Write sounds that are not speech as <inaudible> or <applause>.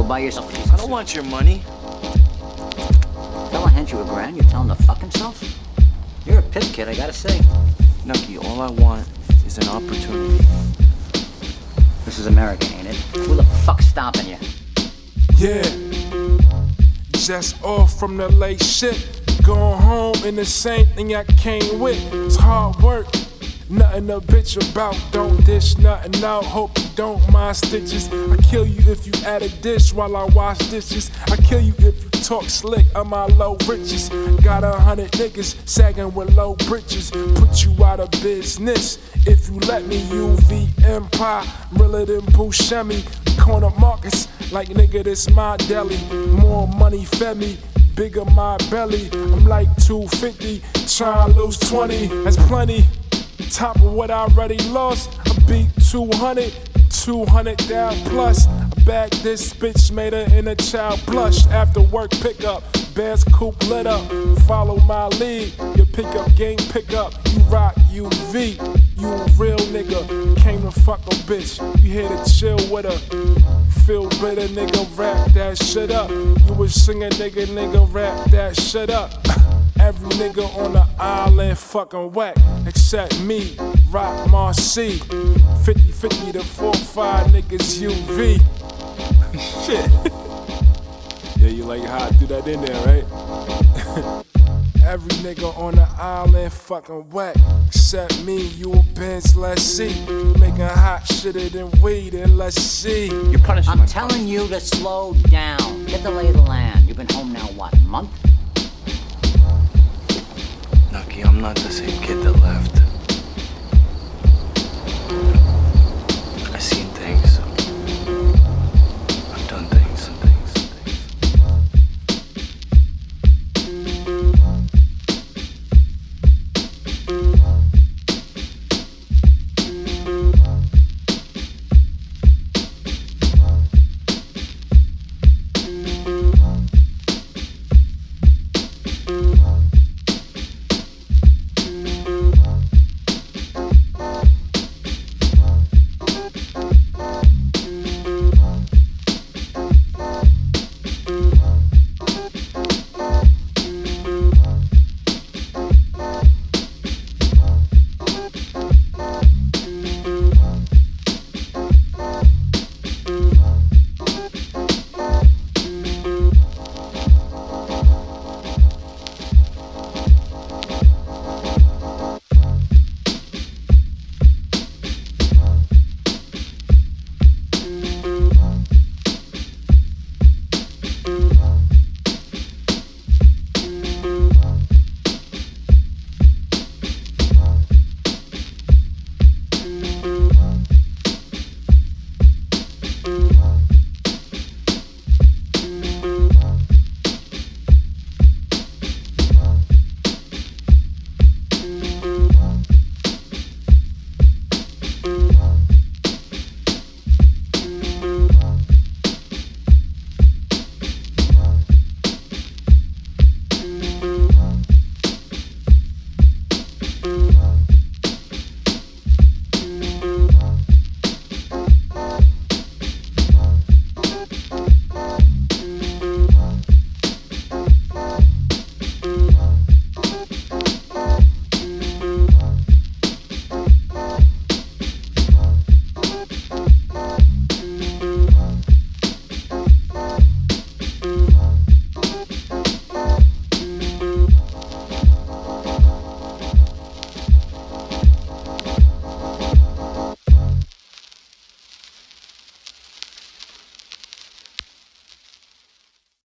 Go buy yourself a piece I don't want your money. Fella hands you a grand, you tell him to fuck himself? You're a pip kid, I gotta say. Nucky, all I want is an opportunity. This is America, ain't it? Who the fuck's stopping you? Yeah. Just off from the late shit. Going home in the same thing I came with. It's hard work. Nothing a bitch about. Don't dish nothing out. Hope you don't mind stitches. I kill you if you add a dish while I wash dishes. I kill you if you talk slick. I'm my low riches. Got a hundred niggas sagging with low britches. Put you out of business. If you let me, UV Empire. Realer than Buscemi. Corner Marcus. Like nigga, this my deli. More money fed me bigger my belly. I'm like 250, trying to lose 20. That's plenty. Top of what I already lost. I beat 200, 200 down plus. I this bitch, made her inner child blush. After work pickup, Bears coupe lit up. Follow my lead, your pickup game pickup. You rock UV, you a real nigga. Came to fuck a bitch, you here to chill with her. Feel better, nigga, rap that shit up. You was singing, nigga, nigga, rap that shit up. <laughs> Every nigga on the island fucking whack, except me, Rock Marcy. 50 50 to 4 5 niggas UV. <laughs> Shit. yeah, you like how I threw that in there, right? <laughs> Every nigga on the island fucking whack, except me. You a Benz, let's see. Making hot shitter than weed, and let's see. You're punishing I'm my telling you to slow down. Get the lay of the land. You've been home now, what, a month? Nucky, I'm not the same kid that left.